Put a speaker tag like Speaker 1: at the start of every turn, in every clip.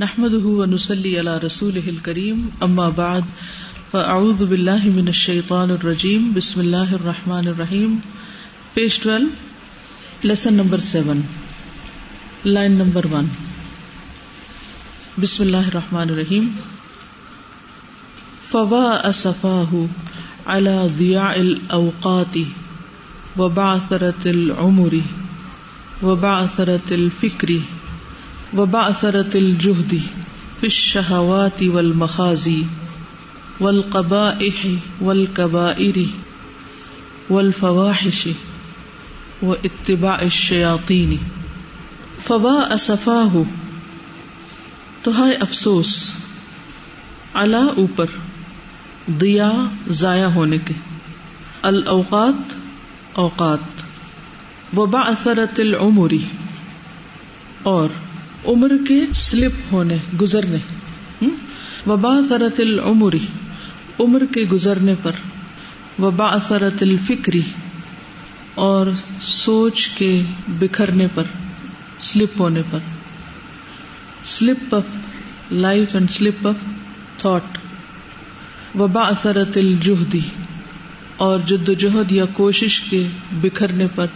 Speaker 1: نحمده ونسلي على رسوله الكريم اما بعد فاعوذ بالله من الشيطان الرجيم، بسم الله الرحمن الرحيم. Page 12 lesson number 7 line number 1 بسم الله الرحمن الرحيم فوا اسفاه على ضياع الاوقات وبعثرة العمر وبعثرة الفكر وبعثرة الجهد في الشهوات والمخازي والقبائح والكبائر والفواحش واتباع الشياطين. فوا اسفاه تو ہے افسوس الا اوپر دیا ضائع ہونے کے۔ الاوقات، اوقات۔ وبا اثرت العمری اور عمر کے سلپ ہونے، گزرنے۔ وبا اثرت العمری عمر کے گزرنے پر۔ وبا اثرت الفکری اور سوچ کے بکھرنے پر، سلپ ہونے پر۔ Slip of life and slip of thought وبا اثرت الجہدی اور جد و جہد یا کوشش کے بکھرنے پر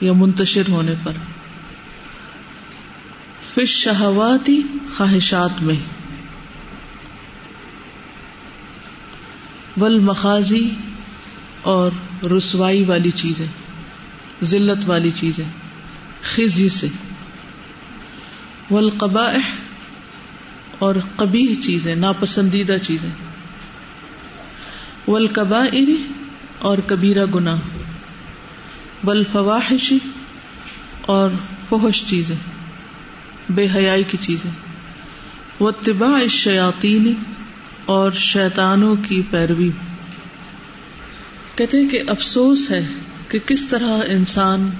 Speaker 1: یا منتشر ہونے پر۔ فش شہواتی خواہشات میں۔ ول مخاضی اور رسوائی والی چیزیں، ذلت والی چیزیں، خزی سے۔ ولقبا اور قبی چیزیں، ناپسندیدہ چیزیں۔ ولقبا اور کبیرہ گنا ولفواہش اور فحش چیزیں۔ بے حیائی کی چیزیں۔ وہ طباء شیاطین اور شیطانوں کی پیروی۔ کہتے ہیں کہ افسوس ہے کہ کس طرح انسان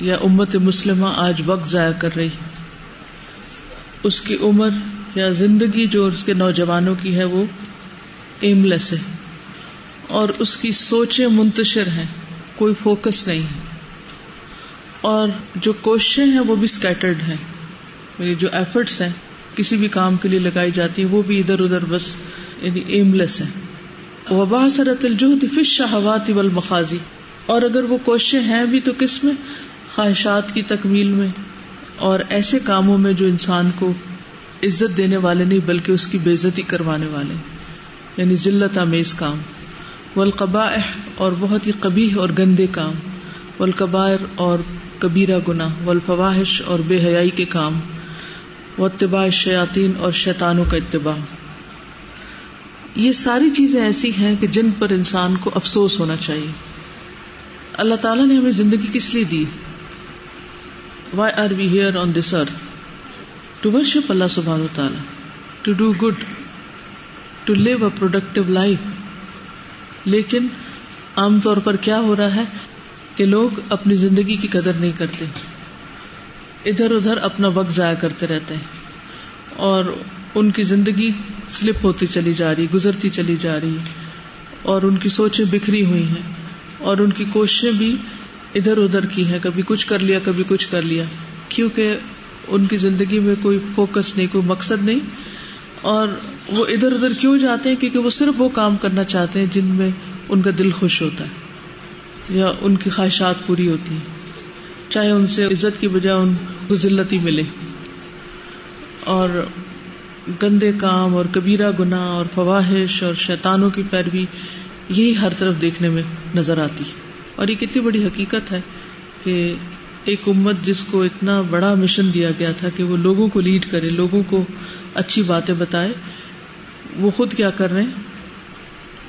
Speaker 1: یا امت مسلمہ آج وقت ضائع کر رہی۔ اس کی عمر یا زندگی جو اس کے نوجوانوں کی ہے وہ ایم لیس ہے۔ اور اس کی سوچیں منتشر ہیں، کوئی فوکس نہیں۔ ہے اور جو کوششیں ہیں وہ بھی اسکیٹرڈ ہیں۔ یعنی جو ایفرٹس ہیں، کسی بھی کام کے لیے لگائی جاتی ہیں، وہ بھی ادھر ادھر بس یعنی ایم لیس ہے وبا سرت الجہد فش شہوات والمخازی اور اگر وہ کوششیں ہیں بھی تو کس میں؟ خواہشات کی تکمیل میں۔ اور ایسے کاموں میں جو انسان کو عزت دینے والے نہیں، بلکہ اس کی بےزتی کروانے والے۔ یعنی ذلت آمیز کام۔ والقبا اور بہت ہی قبی اور گندے کام۔ والقبائر، اور کبیرہ گنا والفواہش اور بے حیائی کے کام۔ و اتباع شیاطین اور شیطانوں کا اتباع۔ یہ ساری چیزیں ایسی ہیں کہ جن پر انسان کو افسوس ہونا چاہیے۔ اللہ تعالیٰ نے ہمیں زندگی کس لیے دی؟ Why are we here on this earth to worship Allah سبحانہ تعالیٰ to do good to live a productive life لیکن عام طور پر کیا ہو رہا ہے کہ لوگ اپنی زندگی کی قدر نہیں کرتے۔ ادھر ادھر اپنا وقت ضائع کرتے رہتے ہیں اور ان کی زندگی سلپ ہوتی چلی جا رہی، گزرتی چلی جا رہی اور ان کی سوچیں بکھری ہوئی ہیں اور ان کی کوششیں بھی ادھر ادھر کی ہیں، کبھی کچھ کر لیا، کبھی کچھ کر لیا۔ کیونکہ ان کی زندگی میں کوئی فوکس نہیں، کوئی مقصد نہیں۔ اور وہ ادھر ادھر کیوں جاتے ہیں؟ کیونکہ وہ صرف وہ کام کرنا چاہتے ہیں جن میں ان کا دل خوش ہوتا ہے یا ان کی خواہشات پوری ہوتی ہیں۔ چاہے ان سے عزت کی بجائے ان کو ذلت ہی ملے۔ اور گندے کام اور کبیرہ گنا اور فواہش اور شیطانوں کی پیروی یہی ہر طرف دیکھنے میں نظر آتی۔ اور یہ کتنی بڑی حقیقت ہے کہ ایک امت جس کو اتنا بڑا مشن دیا گیا تھا کہ وہ لوگوں کو لیڈ کرے، لوگوں کو اچھی باتیں بتائے، وہ خود کیا کر رہے ہیں؟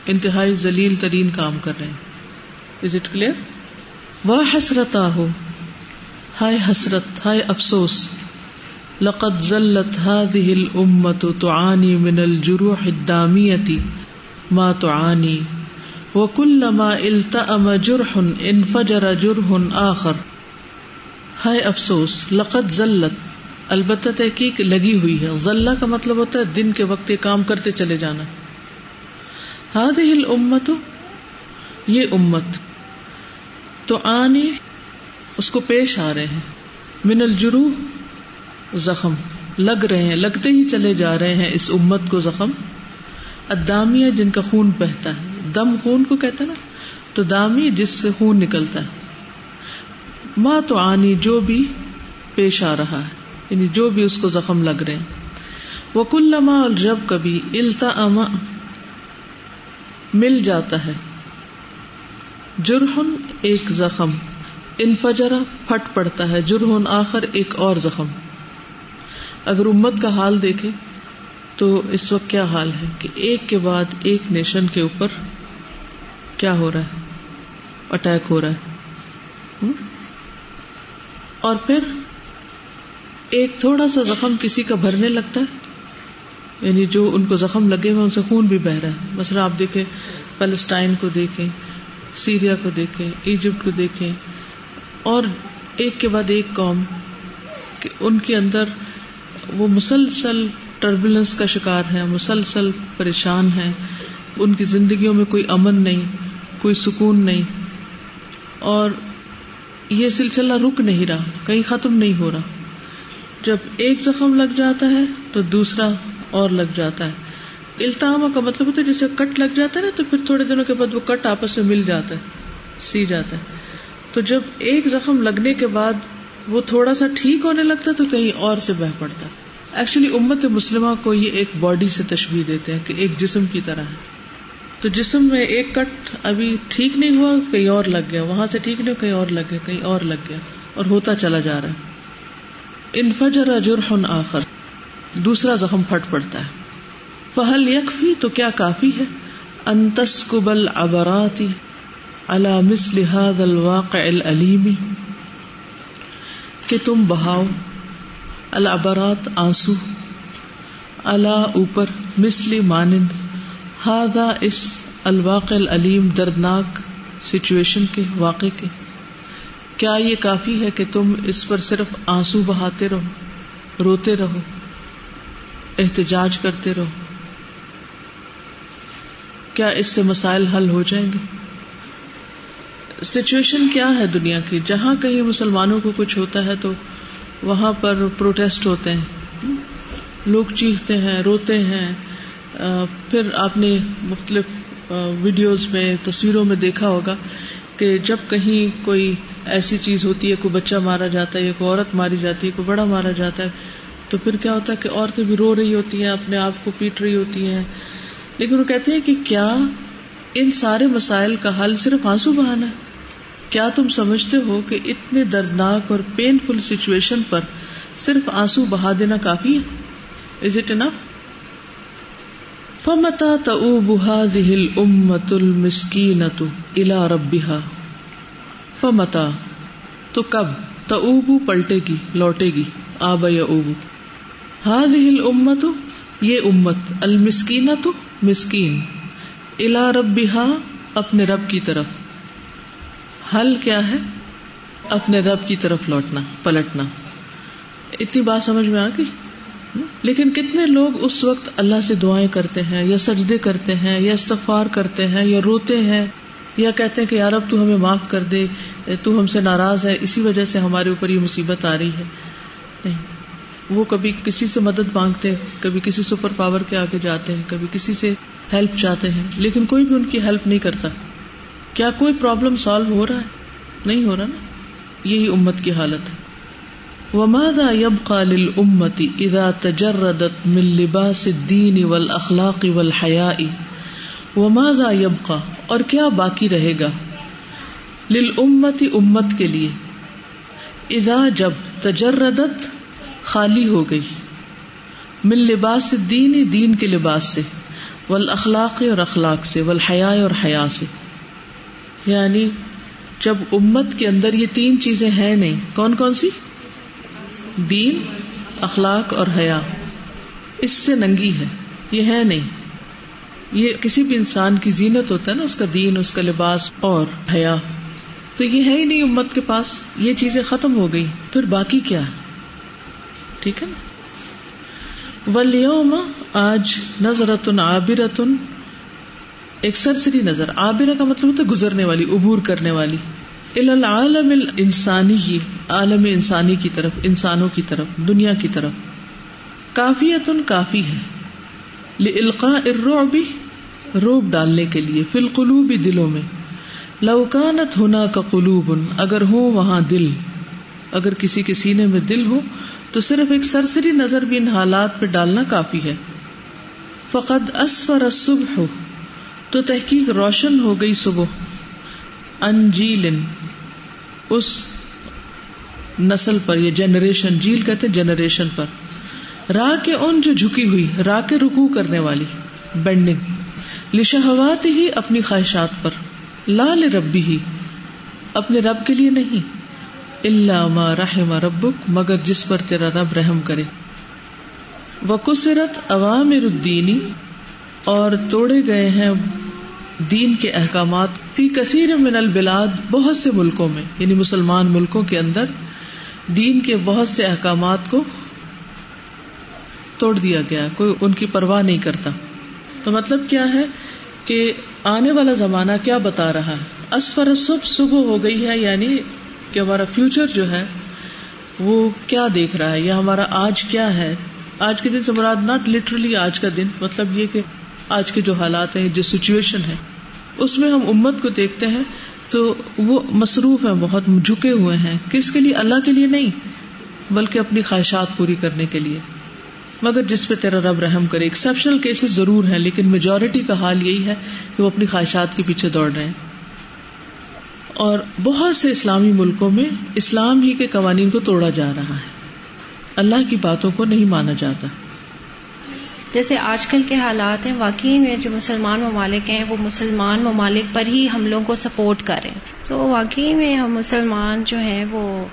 Speaker 1: انتہائی ذلیل ترین کام کر رہے ہیں۔ از اٹ کلیئر وہ حسرت ہو ہائے حسرت، ہائے افسوس، لقد ذلت هذه الامه تعاني من الجروح الداميه ما تعاني، وكلما التأم جرح انفجر جرح آخر۔ ہائے افسوس، لقد ذلت۔ البتہ تحقیق لگی ہوئی ہے۔ ذلہ کا مطلب ہوتا ہے دن کے وقت یہ کام کرتے چلے جانا۔ هذه الامه یہ امت تو آنی اس کو پیش آ رہے ہیں۔ من الجرو زخم۔ لگ رہے ہیں، لگتے ہی چلے جا رہے ہیں اس امت کو زخم۔ ادامیہ جن کا خون بہتا ہے۔ دم خون کو کہتا ہے نا۔ تو دامی، جس سے خون نکلتا ہے۔ ماں تو آنی جو بھی پیش آ رہا ہے۔ یعنی جو بھی اس کو زخم لگ رہے ہیں۔ وہ کل اور جب کبھی التا مل جاتا ہے۔ جرہن ایک زخم۔ انفجرا پھٹ پڑتا ہے جرہن آخر ایک اور زخم۔ اگر امت کا حال دیکھے تو اس وقت کیا حال ہے کہ ایک کے بعد ایک نیشن کے اوپر کیا ہو رہا ہے؟ اٹیک ہو رہا ہے۔ اور پھر ایک تھوڑا سا زخم کسی کا بھرنے لگتا ہے یعنی جو ان کو زخم لگے ہوئے، ان سے خون بھی بہ رہا ہے۔ مثلا آپ دیکھیں پیلسٹائن کو دیکھیں، سیریا کو دیکھیں، ایجپٹ کو دیکھیں اور ایک کے بعد ایک قوم کہ ان کے اندر وہ مسلسل ٹربولنس کا شکار ہے مسلسل پریشان ہے ان کی زندگیوں میں کوئی امن نہیں، کوئی سکون نہیں۔ اور یہ سلسلہ رک نہیں رہا، کہیں ختم نہیں ہو رہا۔ جب ایک زخم لگ جاتا ہے تو دوسرا اور لگ جاتا ہے۔ التام کا مطلب ہوتا ہے جسے کٹ لگ جاتا ہے نا، تو پھر تھوڑے دنوں کے بعد وہ کٹ آپس میں مل جاتا ہے، سی جاتا ہے۔ تو جب ایک زخم لگنے کے بعد وہ تھوڑا سا ٹھیک ہونے لگتا تو کہیں اور سے بہ پڑتا ایکچولی امت مسلمہ کو یہ ایک باڈی سے تشبیح دیتے ہیں کہ ایک جسم کی طرح ہے۔ تو جسم میں ایک کٹ ابھی ٹھیک نہیں ہوا، کہیں اور لگ گیا۔ وہاں سے ٹھیک نہیں، کہیں اور لگ گیا، کہیں اور لگ گیا۔ اور ہوتا چلا جا رہا ہے۔ انفجر جرح آخر۔ دوسرا زخم پھٹ پڑتا ہے۔ فہل یکفی تو کیا کافی ہے؟ انتس کبل ابراتی علامس لحاظ الواقع العلیمی کہ تم بہاؤ، العبرات آنسو اللہ اوپر مسلی مانند ہاضا اس الواقع العلیم دردناک سچویشن کے واقع کے۔ کیا یہ کافی ہے کہ تم اس پر صرف آنسو بہاتے رہو، روتے رہو، احتجاج کرتے رہو؟ کیا اس سے مسائل حل ہو جائیں گے؟ سچویشن کیا ہے دنیا کی؟ جہاں کہیں مسلمانوں کو کچھ ہوتا ہے تو وہاں پر پروٹیسٹ ہوتے ہیں۔ لوگ چیختے ہیں، روتے ہیں۔ پھر آپ نے مختلف ویڈیوز میں، تصویروں میں دیکھا ہوگا کہ جب کہیں کوئی ایسی چیز ہوتی ہے، کوئی بچہ مارا جاتا ہے یا کوئی عورت ماری جاتی ہے، کوئی بڑا مارا جاتا ہے، تو پھر کیا ہوتا ہے کہ عورتیں بھی رو رہی ہوتی ہیں، اپنے آپ کو پیٹ رہی ہوتی ہیں۔ لیکن وہ کہتے ہیں کہ کیا ان سارے مسائل کا حل صرف آنسو بہانا ہے؟ کیا تم سمجھتے ہو کہ اتنے دردناک اور پین فل سچویشن پر صرف آنسو بہا دینا کافی ہے؟ از اٹ انف فمتا تؤوب هذه الامه المسكينه الى ربها؟ فمتا تو کب تؤوب پلٹے گی، لوٹے گی، آب یؤوب هذه الامه یہ امت المسکینۃ مسکین الى ربها، اپنے رب کی طرف۔ حل کیا ہے؟ اپنے رب کی طرف لوٹنا، پلٹنا۔ اتنی بات سمجھ میں آ گئی؟ لیکن کتنے لوگ اس وقت اللہ سے دعائیں کرتے ہیں، یا سجدے کرتے ہیں، یا استفار کرتے ہیں، یا روتے ہیں، یا کہتے ہیں کہ یار اب تو ہمیں معاف کر دے، تو ہم سے ناراض ہے، اسی وجہ سے ہمارے اوپر یہ مصیبت آ رہی ہے۔ نہیں، وہ کبھی کسی سے مدد مانگتے ہیں کبھی کسی سپر پاور کے آگے جاتے ہیں، کبھی کسی سے ہیلپ چاہتے ہیں، لیکن کوئی بھی ان کی ہیلپ نہیں کرتا۔ کیا کوئی پرابلم سالو ہو رہا ہے؟ نہیں ہو رہا نا؟ یہی امت کی حالت ہے۔ وماذا يبقى للأمة إذا تجردت من لباس الدين والأخلاق والحياء؟ وماذا يبقى؟ اور کیا باقی رہے گا؟ للأمة امت کے لیے۔ اذا جب تجردت خالی ہو گئی۔ من لباس الدین دین کے لباس سے۔ والاخلاق اور اخلاق سے والحیاء اور حیا سے۔ یعنی جب امت کے اندر یہ تین چیزیں ہیں نہیں، کون کون سی؟ دین، اخلاق اور حیا۔ اس سے ننگی ہے، یہ ہے نہیں۔ یہ کسی بھی انسان کی زینت ہوتا ہے نا، اس کا دین، اس کا لباس اور حیا۔ تو یہ ہے ہی نہیں امت کے پاس، یہ چیزیں ختم ہو گئی، پھر باقی کیا ہے؟ ٹھیک ہے نا؟ ولیوم آج نظرتن عابرتن ایک سرسری نظر، عابرہ کا مطلب ہوتا ہے گزرنے والی، عبور کرنے والی۔ العالم انسانی ہی، عالم انسانی کی طرف، انسانوں کی طرف، دنیا کی طرف۔ کافیت کافی ہے۔ للقاء الرعب، روب ڈالنے کے لیے فی القلوب دلوں میں۔ لوکانت ہونا کا قلوب، اگر ہو وہاں دل۔ اگر کسی کے سینے میں دل ہو، تو صرف ایک سرسری نظر بھی ان حالات پہ ڈالنا کافی ہے۔ فقد اسفر الصبح۔ ہو تو تحقیق روشن ہو گئی صبح۔ انجیل اس نسل پر یا جنریشن، جیل کہتے جنریشن پر۔ راہ کے ان جو جھکی ہوئی راہ کے رکو کرنے والی، بینڈنگ۔ لشہوات ہی اپنی خواہشات پر۔ لال ربی ہی، اپنے رب کے لیے نہیں۔ اللہ ما رحم ربک، مگر جس پر تیرا رب رحم کرے۔ وکسرت عوام الدینی اور توڑے گئے ہیں دین کے احکامات فی کثیر من البلاد بہت سے ملکوں میں یعنی مسلمان ملکوں کے اندر دین کے بہت سے احکامات کو توڑ دیا گیا، کوئی ان کی پرواہ نہیں کرتا۔ تو مطلب کیا ہے کہ آنے والا زمانہ کیا بتا رہا ہے؟ اسفر صبح صبح ہو گئی ہے یعنی کہ ہمارا فیوچر جو ہے وہ کیا دیکھ رہا ہے؟ یا ہمارا آج کیا ہے؟ آج کے دن سے مراد ناٹ لٹرلی آج کا دن مطلب یہ کہ آج کے جو حالات ہیں، جو سچویشن ہے اس میں ہم امت کو دیکھتے ہیں تو وہ مصروف ہیں، بہت جھکے ہوئے ہیں۔ کس کے لیے؟ اللہ کے لیے نہیں، بلکہ اپنی خواہشات پوری کرنے کے لیے۔ مگر جس پہ تیرا رب رحم کرے ایکسپشنل کیسز ضرور ہیں، لیکن میجورٹی کا حال یہی ہے کہ وہ اپنی خواہشات کے پیچھے دوڑ رہے ہیں۔ اور بہت سے اسلامی ملکوں میں اسلام ہی کے قوانین کو توڑا جا رہا ہے۔ اللہ کی باتوں کو نہیں مانا جاتا۔
Speaker 2: جیسے آج کل کے حالات ہیں، واقعی میں جو مسلمان ممالک ہیں، وہ مسلمان ممالک پر ہی ہم لوگوں کو سپورٹ کریں تو واقعی میں ہم مسلمان جو ہیں، وہ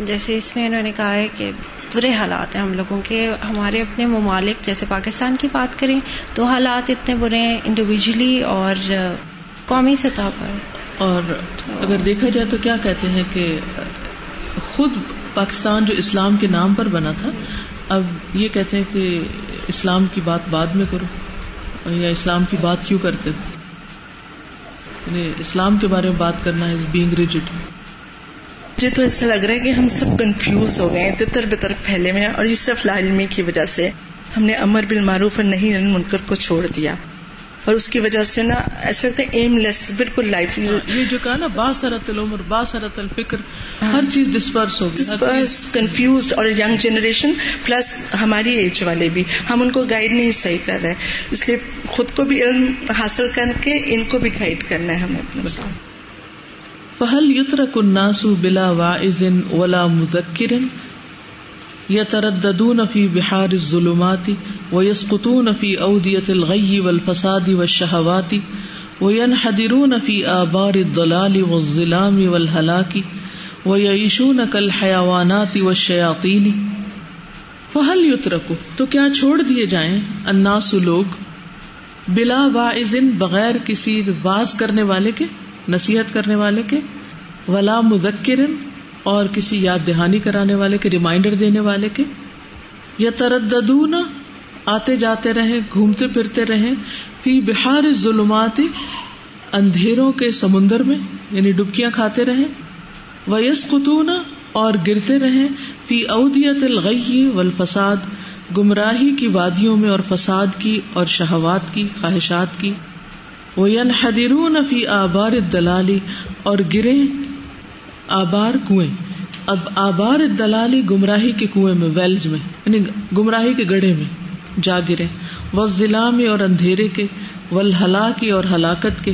Speaker 2: جیسے اس میں انہوں نے کہا ہے کہ برے حالات ہیں ہم لوگوں کے۔ ہمارے اپنے ممالک، جیسے پاکستان کی بات کریں، تو حالات اتنے برے ہیں انڈیویجلی اور قومی سطح پر۔
Speaker 1: اور اگر دیکھا جائے تو کیا کہتے ہیں کہ خود پاکستان جو اسلام کے نام پر بنا تھا اب یہ کہتے ہیں کہ اسلام کی بات بعد میں کرو یا اسلام کی بات کیوں کرتے ہو؟ یعنی اسلام کے بارے میں بات کرنا از بینگ ریجڈ
Speaker 3: مجھے تو ایسا لگ رہا ہے کہ ہم سب کنفیوز ہو گئے تر بتر پھیلے میں اور یہ صرف لالمی کی وجہ سے ہم نے امر بالمعروف اور نہیں منکر کو چھوڑ دیا۔ اور اس کی وجہ سے نا ایسا لگتا ہے ایم لیس بالکل لائف
Speaker 1: یہ جو کہا نا باسرت العمر باسرت الفکر ہر چیز ڈسپرس ہو
Speaker 3: ڈسپرس کنفیوز اور ینگ جنریشن پلس ہماری ایج والے بھی۔ ہم ان کو گائیڈ نہیں صحیح کر رہے۔ اس لیے خود کو بھی علم حاصل کر کے ان کو بھی گائیڈ کرنا ہے ہمیں اپنے ساتھ۔
Speaker 1: فہل یترک الناس بلا واعظ ولا مذکر۔ یترددون فی بحار الظلمات ويسقطون في أودية الغي والفساد والشهوات وينحدرون في آبار الضلال والظلام والهلاك ويعيشون كالحيوانات والشياطين فهل يتركوا؟ تو کیا چھوڑ دیے جائیں الناس لوگ بلا واعظ بغیر کسی باز کرنے والے کے، نصیحت کرنے والے کے؟ ولا مذکر اور کسی یاد دہانی کرانے والے کے، ریمائنڈر دینے والے کے۔ یا ترددون آتے جاتے رہے گھومتے پھرتے رہے فی بہار ظلمات اندھیروں کے سمندر میں یعنی ڈبکیاں کھاتے رہے ویس قطون اور گرتے رہے فی اودیت الغی والفساد، گمراہی کی وادیوں میں، اور فساد کی، اور شہوات کی، خواہشات کی۔ وہ حدیرون فی آبار دلالی اور گرے آبار کنویں۔ اب آبار دلالی گمراہی کے کنویں میں ویلز میں یعنی گمراہی کے گڑھے میں جا گرے۔ و میں اور اندھیرے کے ول کی اور ہلاکت کے۔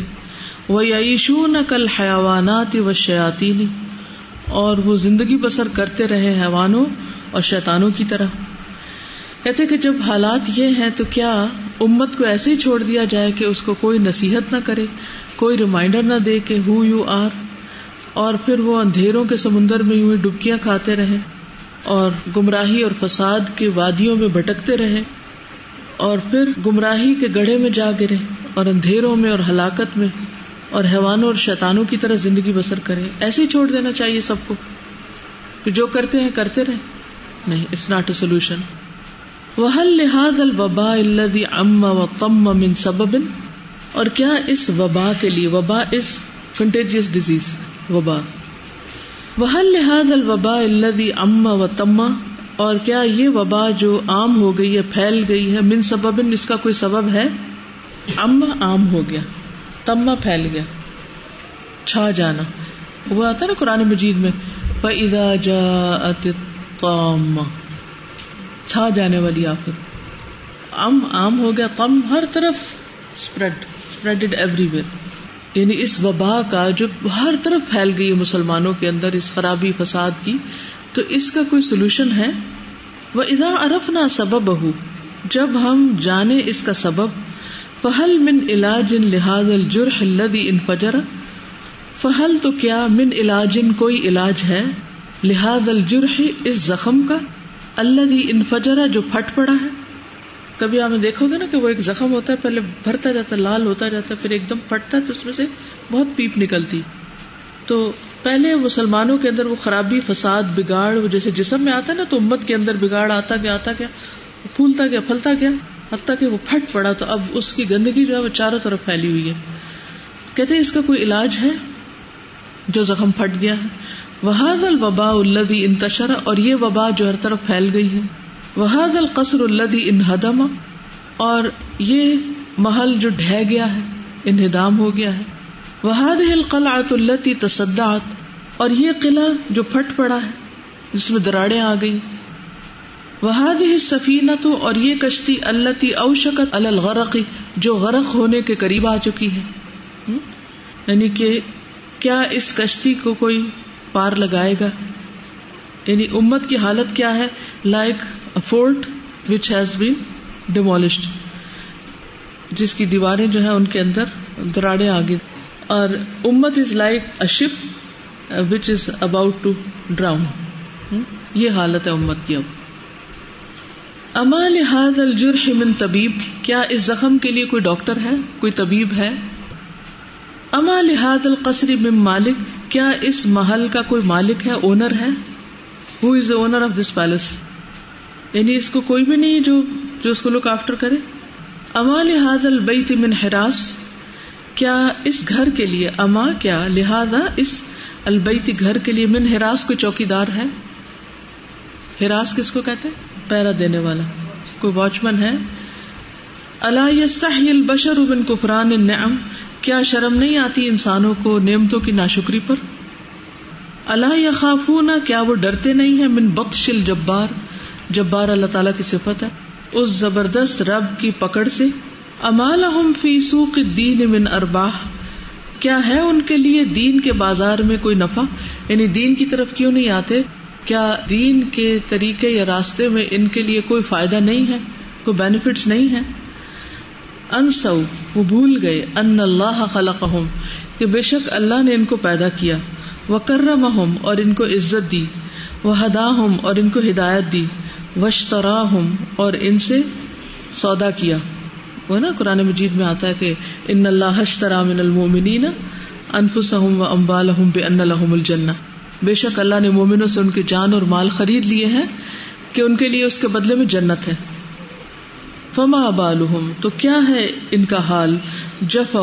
Speaker 1: وہ یعیشو کل حیوانات و شیاتی اور وہ زندگی بسر کرتے رہے حیوانوں اور شیتانوں کی طرح۔ کہتے کہ جب حالات یہ ہیں تو کیا امت کو ایسے ہی چھوڑ دیا جائے کہ اس کو کوئی نصیحت نہ کرے، کوئی ریمائنڈر نہ دے کہ ہو یو آر۔ اور پھر وہ اندھیروں کے سمندر میں یوں ڈبکیاں کھاتے رہے اور گمراہی اور فساد کے وادیوں میں بھٹکتے رہے اور پھر گمراہی کے گڑھے میں جا گرے اور اندھیروں میں اور ہلاکت میں اور حیوانوں اور شیتانوں کی طرح زندگی بسر کرے۔ ایسے ہی چھوڑ دینا چاہیے سب کو کہ جو کرتے ہیں کرتے رہے نہیں اٹس ناٹ اے سولوشن وحل لحاظ الوبا الدی ام و تم من سبب؟ اور کیا اس وبا کے لیے وبا از کنٹیجیس ڈیزیز وبا وحل لحاظ الوبا الدی ام و تما اور کیا یہ وبا جو عام ہو گئی ہے، پھیل گئی ہے، من سبب، اس کا کوئی سبب ہے؟ اما عام ہو گیا تما پھیل گیا، چھا جانا۔ وہ آتا نا قرآن مجید میں ادا جا چھا جانے والی آفت۔ ام عام ہو گیا کم ہر طرف اسپریڈ اسپریڈ ایوری ویئر یعنی اس وبا کا جو ہر طرف پھیل گئی ہے مسلمانوں کے اندر، اس خرابی فساد کی، تو اس کا کوئی سولوشن ہے؟ وہ ادا ارف نہ سبب بہو جب ہم جانے اس کا سبب فہل من علاج ان لحاظ الجرح الذي انفجر فہل تو کیا من علاج ان کوئی علاج ہے؟ لحاظ الجرح اس زخم کا، الذي انفجر جو پھٹ پڑا ہے۔ کبھی آپ دیکھو گے نا کہ وہ ایک زخم ہوتا ہے، پہلے بھرتا جاتا ہے، لال ہوتا جاتا ہے، پھر ایک دم پھٹتا ہے تو اس میں سے بہت پیپ نکلتی۔ تو پہلے مسلمانوں کے اندر وہ خرابی، فساد، بگاڑ، وہ جیسے جسم میں آتا ہے نا تو امت کے اندر بگاڑ، آتا گیا آتا گیا، پھولتا گیا، پھلتا گیا، حتیٰ کہ وہ پھٹ پڑا تو اب اس کی گندگی جو ہے وہ چاروں طرف پھیلی ہوئی ہے۔ کہتے اس کا کوئی علاج ہے؟ جو زخم پھٹ گیا ہے۔ وہاد الوبا الدی انتشر اور یہ وبا جو ہر طرف پھیل گئی ہے۔ وہاد القصر الدی انہدم اور یہ محل جو ڈہ گیا ہے، انہدام ہو گیا ہے۔ وہاد القلعت التی تصدات اور یہ قلعہ جو پھٹ پڑا ہے، جس میں دراڑے آ گئی وہاد سفینہ تو اور یہ کشتی اللہ تی اوشکت الغرقی جو غرق ہونے کے قریب آ چکی ہے۔ یعنی کہ کیا اس کشتی کو کوئی پار لگائے گا؟ یعنی امت کی حالت کیا ہے؟ Like fort which has been demolished جس کی دیواریں جو ہیں ان کے اندر دراڑے آگے اور امت is like a ship which is about to drown یہ حالت ہے امت کی اب. اما لحاظ الجرح من طبیب، کیا اس زخم کے لیے کوئی ڈاکٹر ہے؟ کوئی طبیب ہے؟ اما لحاظ القصر من مالک، کیا اس محل کا کوئی مالک ہے؟ اونر ہے؟ Who is owner of this palace یعنی اس کو کوئی بھی نہیں جو جو اس کو لک آفٹر کرے. اما لحاظ البیت من حراس. کیا اس گھر کے لیے، اما کیا، لہذا اس البیتی گھر کے لیے من ہراس کوئی چوکی دار ہے؟ ہراس کس کو کہتے پیرا دینے والا. کوئی واچ مین ہے اللہ البشر بن کفران النعم. کیا شرم نہیں آتی انسانوں کو نعمتوں کی ناشکری پر؟ اللہ یا خافون کیا وہ ڈرتے نہیں ہیں من بخش الجبار؟ جبار اللہ تعالیٰ کی صفت ہے، اس زبردست رب کی پکڑ سے امال فی سوق دین من ارباہ کیا ہے ان کے لیے دین کے بازار میں کوئی نفع؟ یعنی دین کی طرف کیوں نہیں آتے؟ کیا دین کے طریقے یا راستے میں ان کے لیے کوئی فائدہ نہیں ہے؟ کوئی بینیفٹس نہیں ہے؟ ان سو وہ بھول گئے، ان اللہ خلق کہ بے شک اللہ نے ان کو پیدا کیا۔ وہ کرم اور ان کو عزت دی۔ وہ ہدا ہوں اور ان کو ہدایت دی۔ وشترا ہوں اور ان سے سودا کیا۔ وہ نا قرآن مجید میں آتا ہے کہ ان اللہ حشترا من المومنین انفسہم و اموالہم بے ان الجنہ۔ بے شک اللہ نے مومنوں سے ان کے جان اور مال خرید لیے ہیں کہ ان کے لیے اس کے بدلے میں جنت ہے۔ فما بالحم تو کیا ہے ان کا حال؟ جف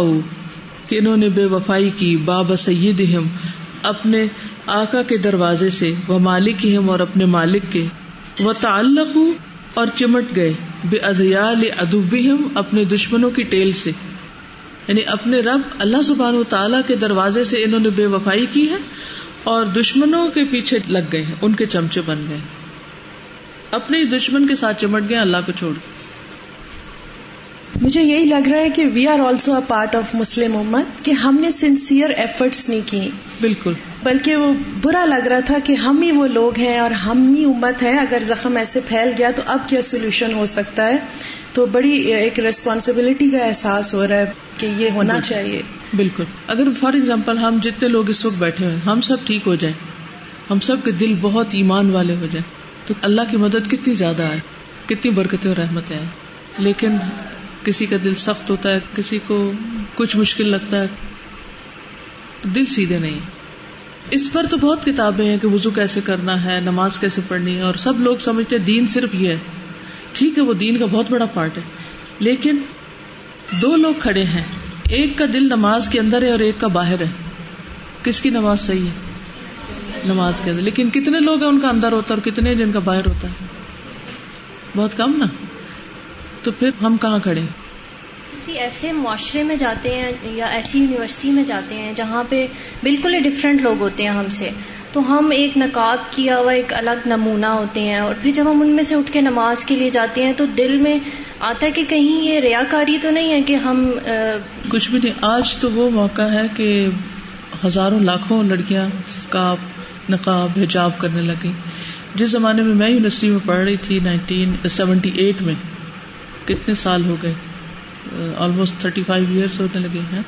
Speaker 1: کہ انہوں نے بے وفائی کی، باب سید اپنے آقا کے دروازے سے وہ مالک ہم اور اپنے مالک کے۔ وہ تعلق اور چمٹ گئے بے ادیال ادوبیم اپنے دشمنوں کی ٹیل سے۔ یعنی اپنے رب اللہ سبحان و تعالیٰ کے دروازے سے انہوں نے بے وفائی کی ہے اور دشمنوں کے پیچھے لگ گئے ان کے چمچے بن گئے اپنے دشمن کے ساتھ چمٹ گئے، اللہ کو چھوڑ
Speaker 4: مجھے یہی لگ رہا ہے کہ we are also a part of Muslim امت کہ ہم نے سنسیئر ایفرٹس نہیں کی
Speaker 1: بالکل۔
Speaker 4: بلکہ وہ برا لگ رہا تھا کہ ہم ہی وہ لوگ ہیں اور ہم ہی امت ہے اگر زخم ایسے پھیل گیا تو اب کیا سولوشن ہو سکتا ہے؟ تو بڑی ایک ریسپانسبلٹی کا احساس ہو رہا ہے کہ یہ ہونا چاہیے۔
Speaker 1: بالکل۔ اگر فار ایگزامپل ہم جتنے لوگ اس وقت بیٹھے ہوئے ہم سب ٹھیک ہو جائیں۔ ہم سب کے دل بہت ایمان والے ہو جائیں۔ تو اللہ کی مدد کتنی زیادہ ہے کتنی برکتیں اور رحمتیں ہیں لیکن کسی کا دل سخت ہوتا ہے، کسی کو کچھ مشکل لگتا ہے۔ دل سیدھے نہیں۔ اس پر تو بہت کتابیں ہیں کہ وضو کیسے کرنا ہے، نماز کیسے پڑھنی ہے، اور سب لوگ سمجھتے دین صرف یہ ہے۔ ٹھیک ہے، وہ دین کا بہت بڑا پارٹ ہے۔ لیکن دو لوگ کھڑے ہیں۔ ایک کا دل نماز کے اندر ہے اور ایک کا باہر ہے۔ کس کی نماز صحیح ہے؟
Speaker 5: نماز کے اندر۔ لیکن کتنے لوگ ہیں ان کا اندر ہوتا ہے اور کتنے جن کا باہر ہوتا ہے؟ بہت کم نا۔ تو پھر ہم کہاں کھڑے
Speaker 2: کسی ایسے معاشرے میں جاتے ہیں یا ایسی یونیورسٹی میں جاتے ہیں جہاں پہ بالکل ہی ڈفرینٹ لوگ ہوتے ہیں ہم سے تو ہم ایک نقاب کیا ہوا ایک الگ نمونہ ہوتے ہیں اور پھر جب ہم ان میں سے اٹھ کے نماز کے لیے جاتے ہیں تو دل میں آتا ہے کہ کہیں یہ ریا کاری تو نہیں ہے کہ ہم
Speaker 5: کچھ بھی نہیں آج تو وہ موقع ہے کہ ہزاروں لاکھوں لڑکیاں اسکاف نقاب حجاب کرنے لگی جس زمانے میں میں یونیورسٹی میں پڑھ رہی تھی نائنٹین سیونٹی ایٹ میں کتنے سال ہو گئے؟ آلموسٹ تھرٹی فائیو ایئرس ہونے لگے ہیں۔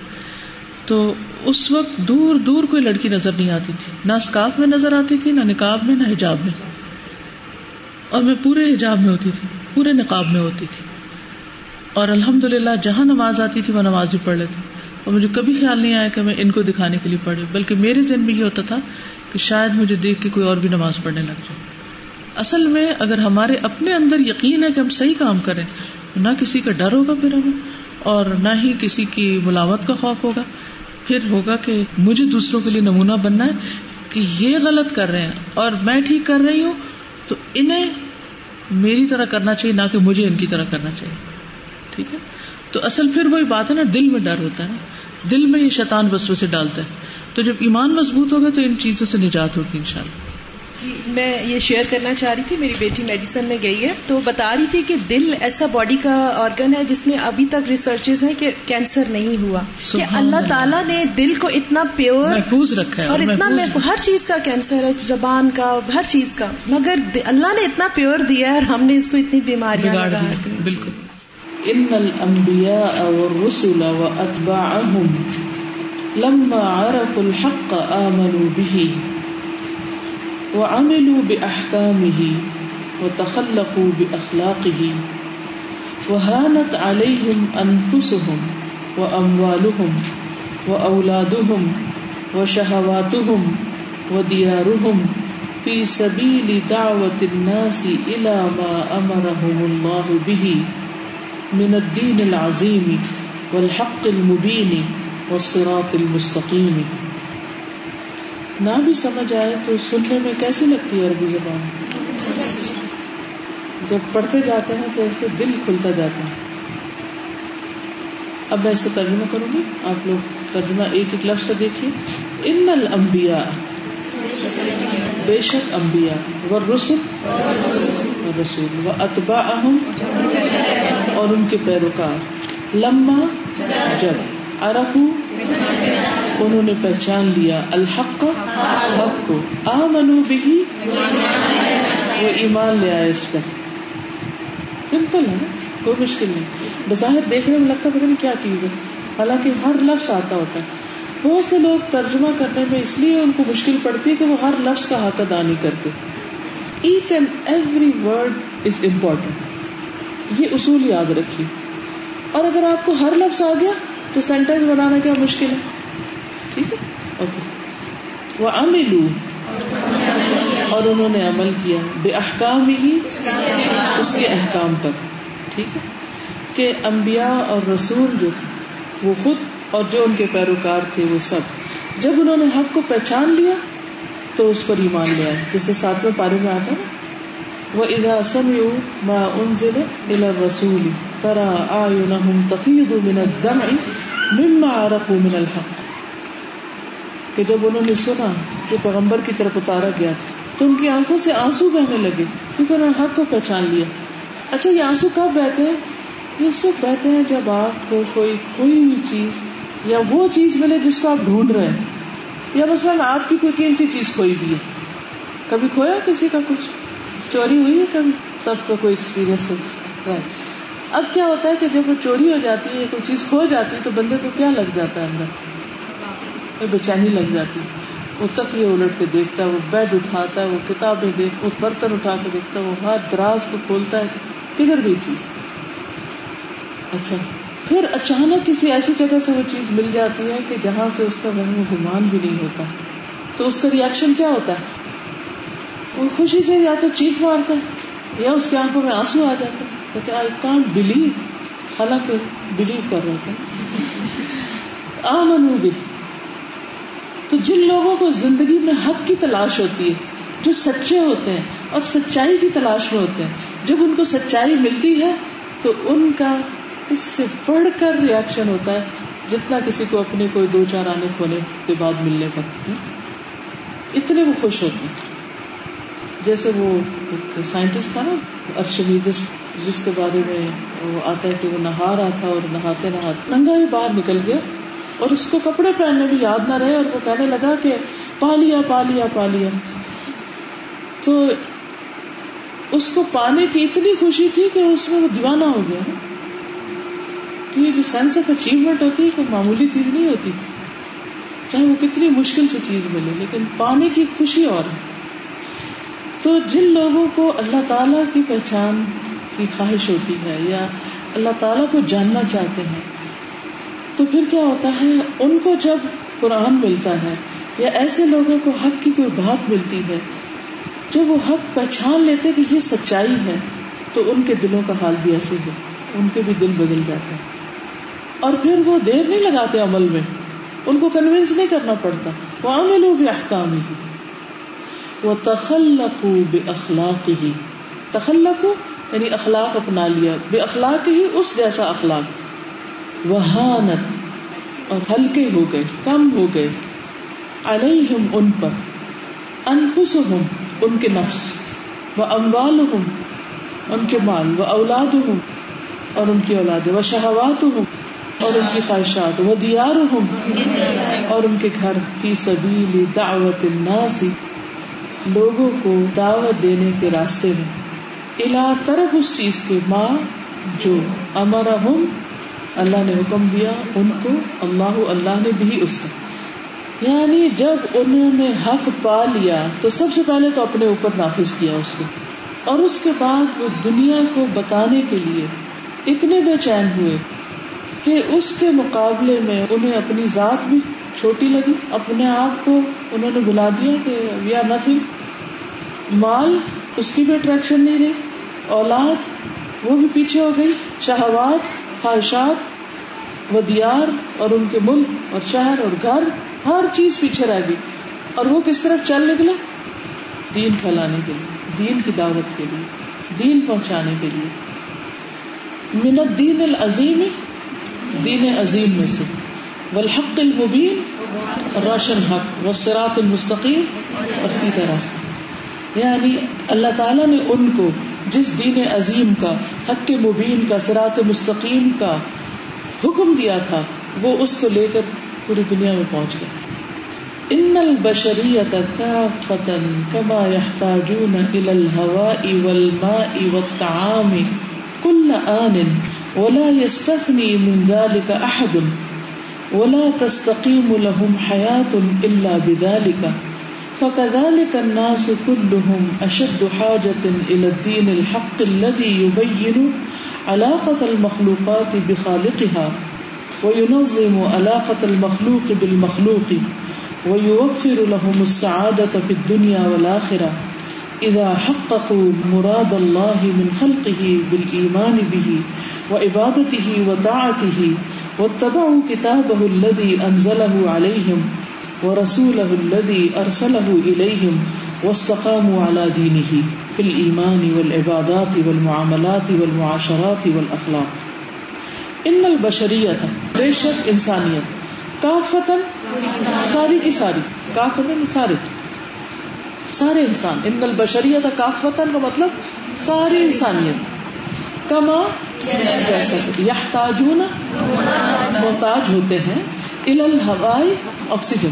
Speaker 5: تو اس وقت دور دور کوئی لڑکی نظر نہیں آتی تھی۔ نہ اسکاف میں نظر آتی تھی، نہ نکاب میں، نہ حجاب میں۔ اور میں پورے حجاب میں ہوتی تھی، پورے نقاب میں ہوتی تھی۔ اور الحمد للہ جہاں نماز آتی تھی، وہ نماز بھی پڑھ لیتی۔ اور مجھے کبھی خیال نہیں آیا کہ میں ان کو دکھانے کے لیے پڑھی بلکہ میرے ذہن میں یہ ہوتا تھا کہ شاید مجھے دیکھ کے کوئی اور بھی نماز پڑھنے لگ جائے۔ اصل میں اگر ہمارے اپنے اندر یقین ہے کہ ہم صحیح کام کریں نہ کسی کا ڈر ہوگا پھر ہمیں اور نہ ہی کسی کی ملاوت کا خوف ہوگا۔ پھر ہوگا کہ مجھے دوسروں کے لیے نمونہ بننا ہے کہ یہ غلط کر رہے ہیں اور میں ٹھیک کر رہی ہوں، تو انہیں میری طرح کرنا چاہیے، نہ کہ مجھے ان کی طرح کرنا چاہیے۔ ٹھیک ہے؟ تو اصل پھر وہی بات ہے نا، دل میں ڈر ہوتا ہے نا۔ دل میں یہ شیطان بسو سے ڈالتا ہے۔ تو جب ایمان مضبوط ہوگا تو ان چیزوں سے نجات ہوگی ان شاء اللہ
Speaker 4: جی میں یہ شیئر کرنا چاہ رہی تھی میری بیٹی میڈیسن میں گئی ہے۔ تو بتا رہی تھی کہ دل ایسا باڈی کا آرگن ہے جس میں ابھی تک ریسرچ ہیں کہ کینسر نہیں ہوا۔ کہ اللہ تعالیٰ نے دل کو اتنا پیور
Speaker 5: محفوظ رکھا ہے
Speaker 4: اور اتنا ہر چیز کا کینسر ہے زبان کا ہر چیز کا۔ مگر اللہ نے اتنا پیور دیا ہے اور ہم نے اس کو اتنی بیماریاں
Speaker 5: بالکل۔
Speaker 1: ان الانبیاء والرسل واتباعهم لما عرفوا الحق آمنوا به۔ وعملوا بأحكامه وتخلقوا بأخلاقه وهانت عليهم أنفسهم وأموالهم وأولادهم وشهواتهم وديارهم في سبيل دعوة الناس إلى ما أمرهم الله به من الدين العظيم والحق المبين والصراط المستقيم نہ بھی سمجھ آئے تو سننے میں کیسی لگتی ہے عربی زبان؟ جب پڑھتے جاتے ہیں تو ایسے دل کھلتا جاتا ہے۔ اب میں اس کا ترجمہ کروں گی۔ آپ لوگ ترجمہ ایک ایک لفظ کا دیکھیے۔ ان الانبیاء، بے شک امبیا و رسول رسول و اتبا اور ان کے پیروکار۔ لما، جب۔ ارفو انہوں نے پہچان لیا الحق، حق کو آ منو بھی وہ ایمان لے آئے اس پر۔ سمپل ہے کوئی مشکل نہیں۔ بظاہر دیکھنے میں لگتا پتا نہیں کیا چیز ہے۔ حالانکہ ہر لفظ آتا ہوتا ہے۔ بہت سے لوگ ترجمہ کرنے میں اس لیے ان کو مشکل پڑتی ہے کہ وہ ہر لفظ کا حق ادا نہیں کرتے۔ Each and every word is important یہ اصول یاد رکھیے۔ اور اگر آپ کو ہر لفظ آ گیا تو سینٹینس بنانا کیا مشکل ہے؟ ٹھیک ہے؟ اوکے۔ وہ املو اور انہوں نے عمل کیا۔ بے احکام ہی اس کے احکام تک۔ ٹھیک ہے؟ کہ انبیاء اور رسول جو تھے، وہ خود اور جو ان کے پیروکار تھے، وہ سب۔ جب انہوں نے حق کو پہچان لیا، تو اس پر ایمان لیا جیسے ساتویں پارے میں آتا نا؟ وہ ادا سم یو ما انزل الى الرسول ترى اعينهم تفيض من الدمع مما عرفوا من الحق کہ جب انہوں نے سنا جو پیغمبر کی طرف اتارا گیا تھا تو ان کی آنکھوں سے آنسو بہنے لگے کیونکہ انہوں نے حق کو پہچان لیا۔ اچھا یہ آنسو کب بہتے ہیں؟ یہ اس وقت بہتے ہیں جب آپ کو کوئی کوئی بھی چیز یا وہ چیز ملے جس کو آپ ڈھونڈ رہے ہیں، یا مثلاً آپ کی کوئی قیمتی چیز کوئی بھی ہے۔ کبھی کھویا کسی کا کچھ؟ چوری ہوئی ہے کبھی؟ سب کا کوئی ایکسپیرئنس ہے۔ اب کیا ہوتا ہے کہ جب وہ چوری ہو جاتی ہے، کوئی چیز کھو جاتی ہے، تو بندے کو کیا لگ جاتا ہے اندر؟ بے چینی لگ جاتی وہ تک یہ الٹ کے دیکھتا ہے، وہ بیڈ اٹھاتا ہے، وہ کتابیں دیکھ، وہ برتن اٹھا کے دیکھتا ہے، وہ ہاتھ دراز کو کھولتا ہے۔ کدھر گئی چیز۔ اچھا۔ پھر اچانک کسی ایسی جگہ سے وہ چیز مل جاتی ہے کہ جہاں سے اس کا وہم گمان بھی نہیں ہوتا۔ تو اس کا ریئیکشن کیا ہوتا ہے؟ وہ خوشی سے یا تو چیخ مارتا ہے، یا اس کی آنکھوں میں آنسو آ جاتا کہتے آئی کانٹ بلیو۔ حالانکہ بلیو کر رہا تھا۔ آ منو بھی تو جن لوگوں کو زندگی میں حق کی تلاش ہوتی ہے، جو سچے ہوتے ہیں اور سچائی کی تلاش میں ہوتے ہیں، جب ان کو سچائی ملتی ہے، تو ان کا اس سے بڑھ کر ریئیکشن ہوتا ہے، جتنا کسی کو اپنے کوئی دو چار آنے کھونے کے بعد ملنے پر۔ اتنے وہ خوش ہوتے ہیں۔ جیسے وہ ایک سائنٹسٹ تھا نا، ارشمیدس، جس کے بارے میں وہ آتا ہے کہ وہ نہا رہا تھا اور نہاتے نہاتے ننگا ہی باہر نکل گیا اور اس کو کپڑے پہننے بھی یاد نہ رہے اور وہ کہنے لگا کہ پا لیا پا لیا پا لیا تو اس کو پانے کی اتنی خوشی تھی کہ اس میں وہ دیوانہ ہو گیا نا۔ یہ جو سینس آف اچیومنٹ ہوتی ہے، کوئی معمولی چیز نہیں ہوتی۔ چاہے وہ کتنی مشکل سے چیز ملے، لیکن پانے کی خوشی اور ہے۔ تو جن لوگوں کو اللہ تعالی کی پہچان کی خواہش ہوتی ہے یا اللہ تعالیٰ کو جاننا چاہتے ہیں، تو پھر کیا ہوتا ہے؟ ان کو جب قرآن ملتا ہے یا ایسے لوگوں کو حق کی کوئی بات ملتی ہے جب وہ حق پہچان لیتے کہ یہ سچائی ہے، تو ان کے دلوں کا حال بھی ایسے ہے، ان کے بھی دل بدل جاتے ہیں۔ اور پھر وہ دیر نہیں لگاتے عمل میں، ان کو کنوینس نہیں کرنا پڑتا۔ وہ عمل بھی احکام ہی وہ تخلق بے اخلاق ہی تخلق یعنی اخلاق اپنا لیا بے اخلاق ہی اس جیسا اخلاق۔ وہانت، اور ہلکے ہو گئے، کم ہو گئے۔ علیہم ان پر، انفسہم، ان کے نفس۔ وہ اموال ان کے مال۔ وہ اولاد اور ان کی اولاد وہ شہوات ہوں اور ان کی خواہشات۔ وہ دیار ہوں اور ان کے گھر۔ کی سبیل دعوت الناس۔ لوگوں کو دعوت دینے کے راستے میں۔ الا طرف اس چیز کے ماں جو امرا ہوں اللہ نے حکم دیا، ان کو اللہ اللہ نے بھی اس کا۔ یعنی جب انہوں نے حق پا لیا، تو سب سے پہلے تو اپنے اوپر نافذ کیا اس کو۔ اور اس کے بعد وہ دنیا کو بتانے کے لیے اتنے بے چین ہوئے۔ کہ اس کے مقابلے میں انہیں اپنی ذات بھی چھوٹی لگی، اپنے آپ کو انہوں نے بلا دیا کہ وی آر نتھنگ مال، اس کی بھی اٹریکشن نہیں رہی، اولاد، وہ بھی پیچھے ہو گئی، شہوات، خواہشات، ودیار اور ان کے ملک اور شہر اور گھر، ہر چیز پیچھے رہ گئی۔ اور وہ کس طرف چل نکلے؟ دین پھیلانے کے لیے، دین کی دعوت کے لیے، دین پہنچانے کے لیے۔ من الدین العظیم دین عظیم میں سے. والحق المبین روشن حق، والصراط المستقیم، اور سیدھا راستہ یعنی اللہ تعالیٰ نے ان کو جس دین عظیم کا، حق مبین کا سرات مستقیم کا حکم دیا تھا، وہ اس کو لے کر پوری دنیا میں پہنچ گئے. ان البشریت کافتا کما يحتاجون الى الهواء والماء والطعام كل آن ولا يستثني من ذلك أحد ولا تستقيم لهم حياة إلا بذلك. فكذلك الناس كلهم أشد حاجة إلى الدين الحق الذي يبين علاقة المخلوقات بخالقها، وينظم علاقة المخلوق بالمخلوق، ويوفر لهم السعادة في الدنيا والآخرة. اذا حققوا مراد الله من خلقه بالايمان به وعبادته وطاعته واتبعوا كتابه الذي انزله عليهم ورسوله الذي ارسله اليهم واستقاموا على دينه في الايمان والعبادات والمعاملات والمعاشرات والاخلاق ان البشریت بے شک انسانیت کافتن ساری کی ساری کافتن ساری۔ سارے انسان ان البشریت کافوتن کا مطلب ساری انسانیت۔ کما، جیسا یحتاجون، محتاج ہوتے ہیں ال الہوائی آکسیجن۔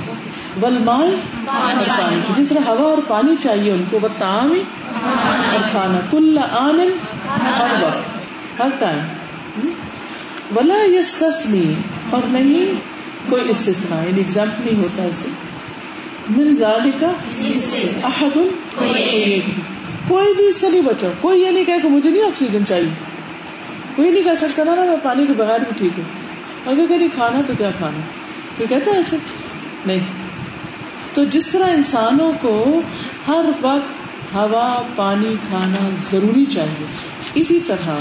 Speaker 1: والماء اور پانی۔ کی جس طرح ہوا اور پانی چاہیے ان کو وہ بتامی اور کھانا۔ کل آن ہر وقت ہر ٹائم ولا یستثنی اور نہیں، کوئی استثناء یعنی ایگزامپل نہیں ہوتا اسے۔ من ذالک احد کوئی بھی اس سے نہیں بچا کوئی یہ نہیں کہے کہ مجھے نہیں آکسیجن چاہیے۔ کوئی نہیں کہہ سکتا نا میں پانی کے بغیر بھی ٹھیک ہوں۔ اگر کہیں کھانا تو کیا کھانا کوئی کہتا ہے ایسے نہیں۔ تو جس طرح انسانوں کو ہر وقت ہوا پانی کھانا ضروری چاہیے اسی طرح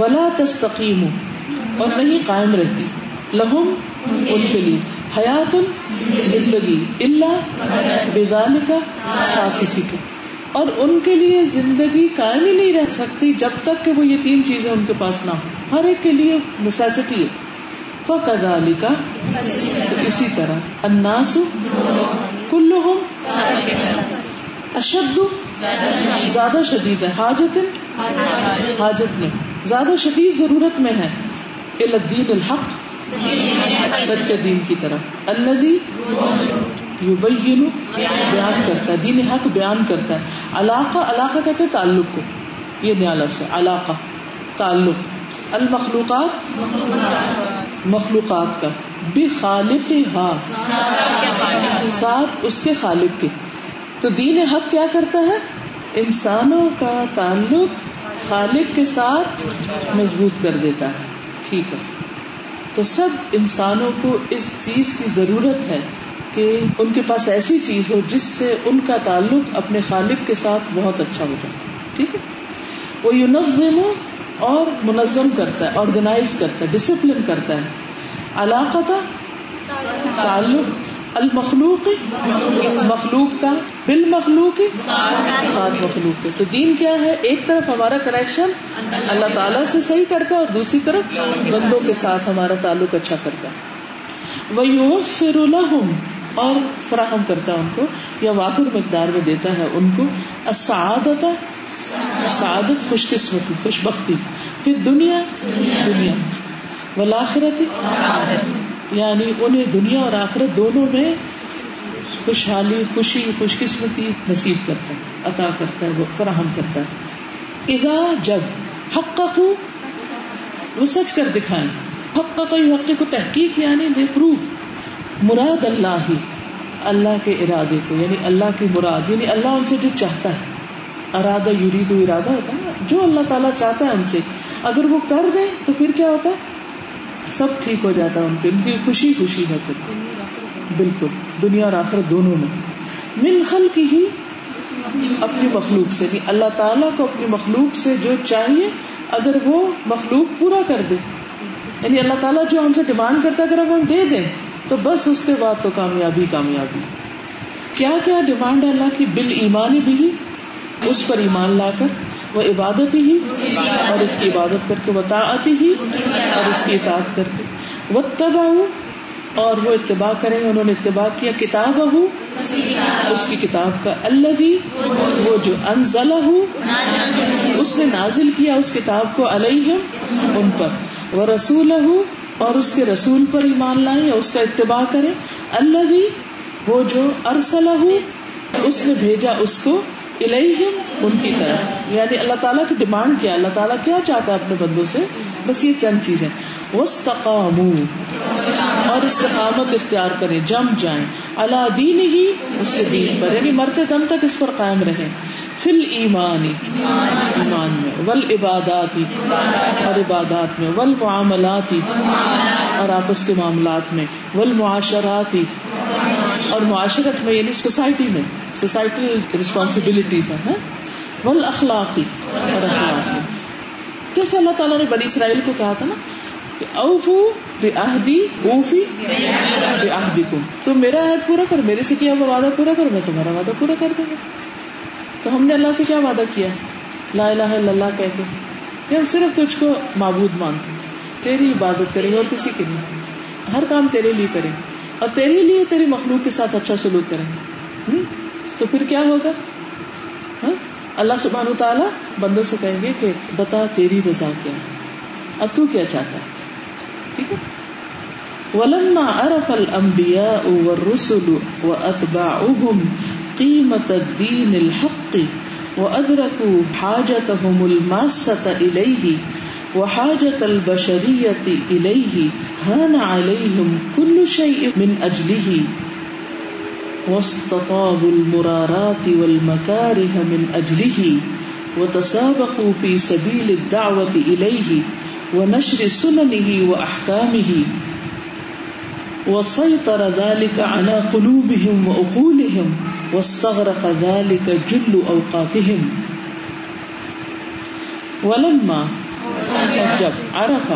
Speaker 1: ولا تستقیم اور نہیں قائم رہتی۔ لہم ان کے لیے. حیات زندگی. اللہ بزال کا ساتھ کسی کا اور ان کے لیے زندگی قائم ہی نہیں رہ سکتی جب تک کہ وہ یہ تین چیزیں ان کے پاس نہ ہو ہر ایک کے لیے نیسیسٹی ہے. فقد علی کا اسی طرح. اناس کلو اشد زیادہ شدید ہے. حاجت حاجت میں. زیادہ شدید ضرورت میں ہے. الدین الحق سچے دین کی طرف اللہ بیان کرتا ہے، دین حق بیان کرتا ہے۔ علاقہ علاقہ کہتے ہیں تعلق کو۔ یہ نیا لفظ ہے، علاقہ، تعلق۔ المخلوقات، مخلوقات کا۔ بے خالق ہا ساتھ اس کے خالق کے۔ تو دین حق کیا کرتا ہے؟ انسانوں کا تعلق خالق کے ساتھ مضبوط کر دیتا ہے۔ ٹھیک ہے۔ تو سب انسانوں کو اس چیز کی ضرورت ہے کہ ان کے پاس ایسی چیز ہو جس سے ان کا تعلق اپنے خالق کے ساتھ بہت اچھا ہو جائے۔ ٹھیک ہے؟ وہ یونزم اور منظم کرتا ہے آرگنائز کرتا ہے ڈسپلن کرتا ہے۔ علاقہ تھا؟ تعلق۔ المخلوق، مخلوق کا بال مخلوق ساتھ مخلوق تو دین کیا ہے؟ ایک طرف ہمارا کریکشن اللہ تعالیٰ سے صحیح کرتا ہے اور دوسری طرف بندوں کے ساتھ ہمارا تعلق اچھا کرتا ہے۔ وہ فر اور فراہم کرتا ہے ان کو، یا وافر مقدار میں دیتا ہے ان کو۔ سعادت سعادت، خوش قسمتی، خوش بختی۔ پھر دنیا دنیا۔ ولاخرت یعنی انہیں دنیا اور آخرت دونوں میں خوشحالی، خوشی خوش قسمتی نصیب کرتا ہے، عطا کرتا ہے، وہ فراہم کرتا ہے۔ ادا جب حق کا وہ سچ کر دکھائیں۔ حق کا حق کو تحقیق یعنی دے پروف۔ مراد اللہ ہی، اللہ کے ارادے کو یعنی اللہ کی مراد یعنی اللہ ان سے جو چاہتا ہے۔ ارادہ یورید ارادہ ہوتا ہے جو اللہ تعالیٰ چاہتا ہے ان سے۔ اگر وہ کر دے تو پھر کیا ہوتا ہے؟ سب ٹھیک ہو جاتا ہے ان کی ان کی خوشی خوشی ہے پھر۔ بالکل، دنیا اور آخرت دونوں میں۔ من خل کی ہی اپنی مخلوق سے۔ نہیں اللہ تعالیٰ کو اپنی مخلوق سے جو چاہیے، اگر وہ مخلوق پورا کر دے۔ یعنی اللہ تعالیٰ جو ہم سے ڈیمانڈ کرتا ہے، اگر اب ہم دے دیں، تو بس اس کے بعد تو کامیابی کامیابی۔ کیا کیا ڈیمانڈ ہے اللہ کی؟ بل ایمانی بھی، اس پر ایمان لا کر۔ وہ عبادت ہی اور اس کی عبادت کر کے وہ طاعت ہی اور اس کی اطاعت کر کے وہ تباہ اور وہ اتباع کریں انہوں نے اتباع کیا کتاب ہو اس کی کتاب کا اللہ بھی وہ جو انزل ہو اس نے نازل کیا اس کتاب کو علیہ ان پر وہ رسول ہو اور اس کے رسول پر ایمان لائیں اس کا اتباع کرے اللہ بھی وہ جو ارسلہ ہو اس نے بھیجا اس کو الہم ان کی طرف۔ یعنی اللہ تعالیٰ کی ڈیمانڈ کیا، اللہ تعالیٰ کیا چاہتا ہے اپنے بندوں سے؟ بس یہ چند چیزیں۔ وسطام اور استقامت اختیار کریں، جم جائیں۔ اللہ دین ہی اس کے دین پر۔ یعنی مرتے دم تک اس پر قائم رہیں۔ فل ایمانی ایمان میں۔ ول عباداتی اور عبادات میں۔ ول معاملاتی اور آپس کے معاملات میں۔ ول معاشراتی اور معاشرت میں یعنی سوسائٹی میں سوسائٹل ریسپانسبلٹیز ہیں ول اخلاقی اور اخلاقی۔ جیسے اللہ تعالیٰ نے بنی اسرائیل کو کہا تھا نا کہ اوفو بے آہدی اوفی بے آہدی کو تم میرا عہد پورا کرو میرے سے کیا ہوا وعدہ پورا کرو میں تمہارا وعدہ پورا کر دوں گا۔ تو ہم نے اللہ سے کیا وعدہ کیا؟ لا الہ الا اللہ کہہ کے کہ ہم صرف تجھ کو معبود مانتے تیری عبادت کریں گے اور کسی کے لیے ہر کام تیرے لیے کریں۔ گے اور تیرے لیے تیری مخلوق کے ساتھ اچھا سلوک کریں گے۔ تو پھر کیا ہوگا؟ اللہ سبحانہ تعالیٰ بندوں سے کہیں گے کہ بتا تیری رضا کیا ہے۔ اب تو کیا چاہتا ہے؟ ٹھیک ہے؟ ولما عرف الانبیاء والرسل واتباعهم قیمت الدین الحق وادرکوا حاجتهم الماسة الیہ وحاجة البشریة الیہ هان علیہم کل شیء من اجلہ واستطابوا المرارات والمكاره من أجله وتسابقوا في سبيل الدعوة إليه ونشر سننه وأحكامه وسيطر ذلك على قلوبهم وأقولهم واستغرق ذلك جل أوقاتهم ولما جب عرفا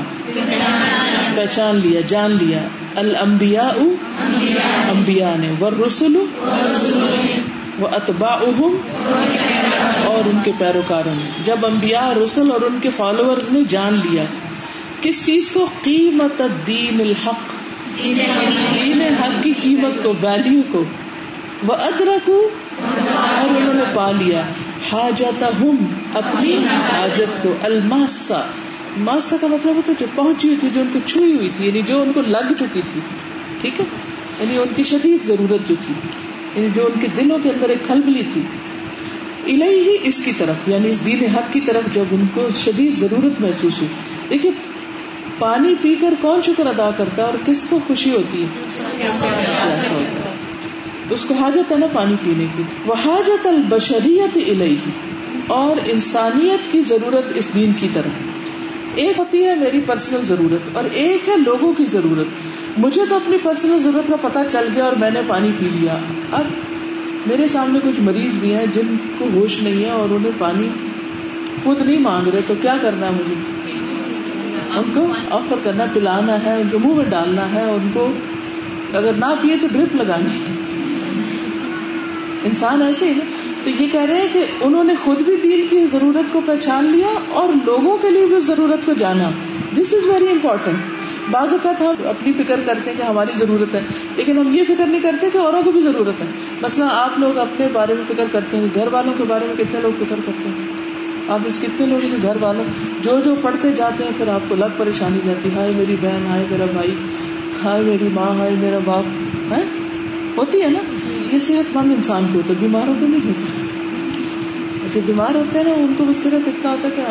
Speaker 1: پہچان لیا، جان لیا، الانبیاء، انبیاء نے، والرسل، و اتبا اور ان کے پیروکاروں نے۔ جب انبیاء، رسل اور ان کے فالوورز نے جان لیا، کس چیز کو؟ قیمت دین الحق۔ دین حق کی قیمت کو ویلو کو۔ وہ ادرک اور انہوں نے پا لیا حاجت ہم اپنی حاجت کو الماسا ماسا کا مطلب ہوتا ہے جو پہنچی ہوئی تھی، جو ان کو چھوئی ہوئی تھی یعنی جو ان کو لگ چکی تھی، ٹھیک ہے؟ یعنی ان کی شدید ضرورت جو تھی یعنی جو ان کے دلوں کے اندر ایک کھلبلی تھی۔ الہی ہی اس کی طرف یعنی اس دین حق کی طرف جب ان کو شدید ضرورت محسوس ہوئی۔ دیکھیے، پانی پی کر کون شکر ادا کرتا ہے اور کس کو خوشی ہوتی ہے؟ اس کو حاجت ہے نا پانی پینے کی۔ وہ حاجت البشریت الہی اور انسانیت کی ضرورت اس دین کی طرف۔ ایک ہوتی ہے میری پرسنل ضرورت اور ایک ہے لوگوں کی ضرورت۔ مجھے تو اپنی پرسنل ضرورت کا پتا چل گیا اور میں نے پانی پی لیا۔ اب میرے سامنے کچھ مریض بھی ہیں جن کو ہوش نہیں ہے اور انہیں پانی خود نہیں مانگ رہے، تو کیا کرنا ہے مجھے؟ ان کو آفر کرنا، پلانا ہے، ان کے منہ میں ڈالنا ہے، ان کو اگر نہ پیے تو ڈرپ لگانی ہے۔ انسان ایسے ہی نا۔ تو یہ کہہ رہے ہیں کہ انہوں نے خود بھی دین کی ضرورت کو پہچان لیا اور لوگوں کے لیے بھی اس ضرورت کو جانا۔ دس از ویری امپورٹینٹ بعض اوقات ہم اپنی فکر کرتے ہیں کہ ہماری ضرورت ہے، لیکن ہم یہ فکر نہیں کرتے کہ اوروں کو بھی ضرورت ہے۔ مثلا آپ لوگ اپنے بارے میں فکر کرتے ہیں گھر والوں کے بارے میں کتنے لوگ فکر کرتے ہیں۔ آپ اس کتنے لوگ ہیں گھر والوں، جو جو پڑھتے جاتے ہیں، پھر آپ کو لگ پریشانی جاتی ہائے میری بہن، ہائے میرا بھائی، ہائے میری ماں، ہائے میرا باپ ہے ہوتی ہے نا؟ یہ صحت مند انسان کو ہوتا ہے بیماروں کو نہیں ہوتی جو بیمار ہوتے ہیں نا، ان کو بس صرف اتنا ہوتا ہے کہ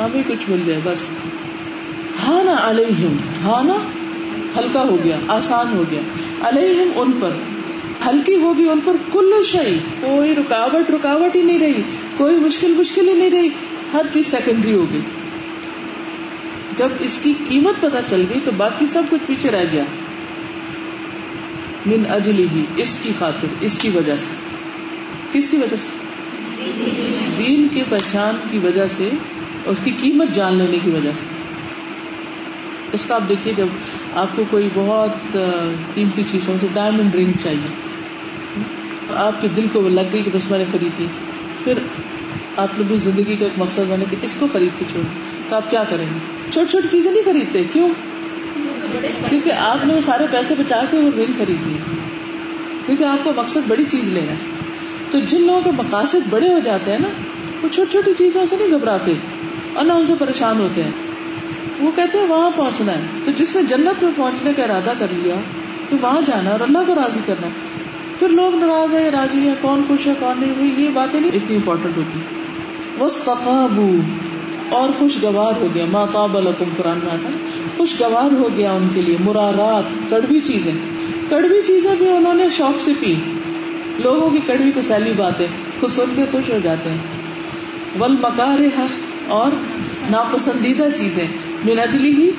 Speaker 1: ہمیں کچھ مل جائے، بس۔ ہانا علیہم، ہانا ہلکا ہو گیا، آسان ہو گیا۔ علیہم ان پر، ہلکی ہوگی ان پر کل شہی کوئی رکاوٹ رکاوٹ ہی نہیں رہی، کوئی مشکل مشکل ہی نہیں رہی، ہر چیز سیکنڈری ہو گئی۔ جب اس کی قیمت پتا چل گئی تو باقی سب کچھ پیچھے رہ گیا۔ من اجلی ہی، اس کی خاطر، اس کی وجہ سے۔ کس کی وجہ سے؟ دین کی پہچان کی وجہ سے اس کی قیمت جان لینے کی وجہ سے۔ اس کا آپ دیکھیے، جب آپ کو کوئی بہت قیمتی چیز ہو ڈائمنڈ رنگ چاہیے۔ آپ کے دل کو وہ لگ گئی کہ بس میں نے خریدی۔ پھر آپ لوگ زندگی کا ایک مقصد بنے کہ اس کو خرید کے چھوڑ تو آپ کیا کریں گے؟ چھوٹی چھوٹی چیزیں نہیں خریدتے۔ کیوں؟ کیونکہ آپ نے وہ سارے پیسے بچا کے وہ رنگ خرید لی کیونکہ آپ کا مقصد بڑی چیز لینا ہے. تو جن لوگوں کے مقاصد بڑے ہو جاتے ہیں نا، وہ چھوٹی چھوٹی چیزوں سے نہیں گھبراتے اور نہ ان سے پریشان ہوتے ہیں. وہ کہتے ہیں وہاں پہنچنا ہے. تو جس نے جنت میں پہنچنے کا ارادہ کر لیا کہ وہاں جانا اور اللہ کو راضی کرنا ہے. پھر لوگ ناراض ہے راضی ہے کون خوش ہے، کون نہیں ہوئی یہ باتیں نہیں اتنی امپورٹنٹ ہوتی. وہ اور خوشگوار ہو گیا. ماں تاب الحکم قرآن میں آتا خوشگوار ہو گیا ان کے لیے، مرارات، کڑوی چیزیں۔ کڑوی چیزیں بھی انہوں نے شوق سے پی۔ لوگوں کی کڑوی کو سیلی باتیں، خود سن کے خوش ہو جاتے ہیں۔ ول مکار اور ناپسندیدہ چیزیں منجلی ہی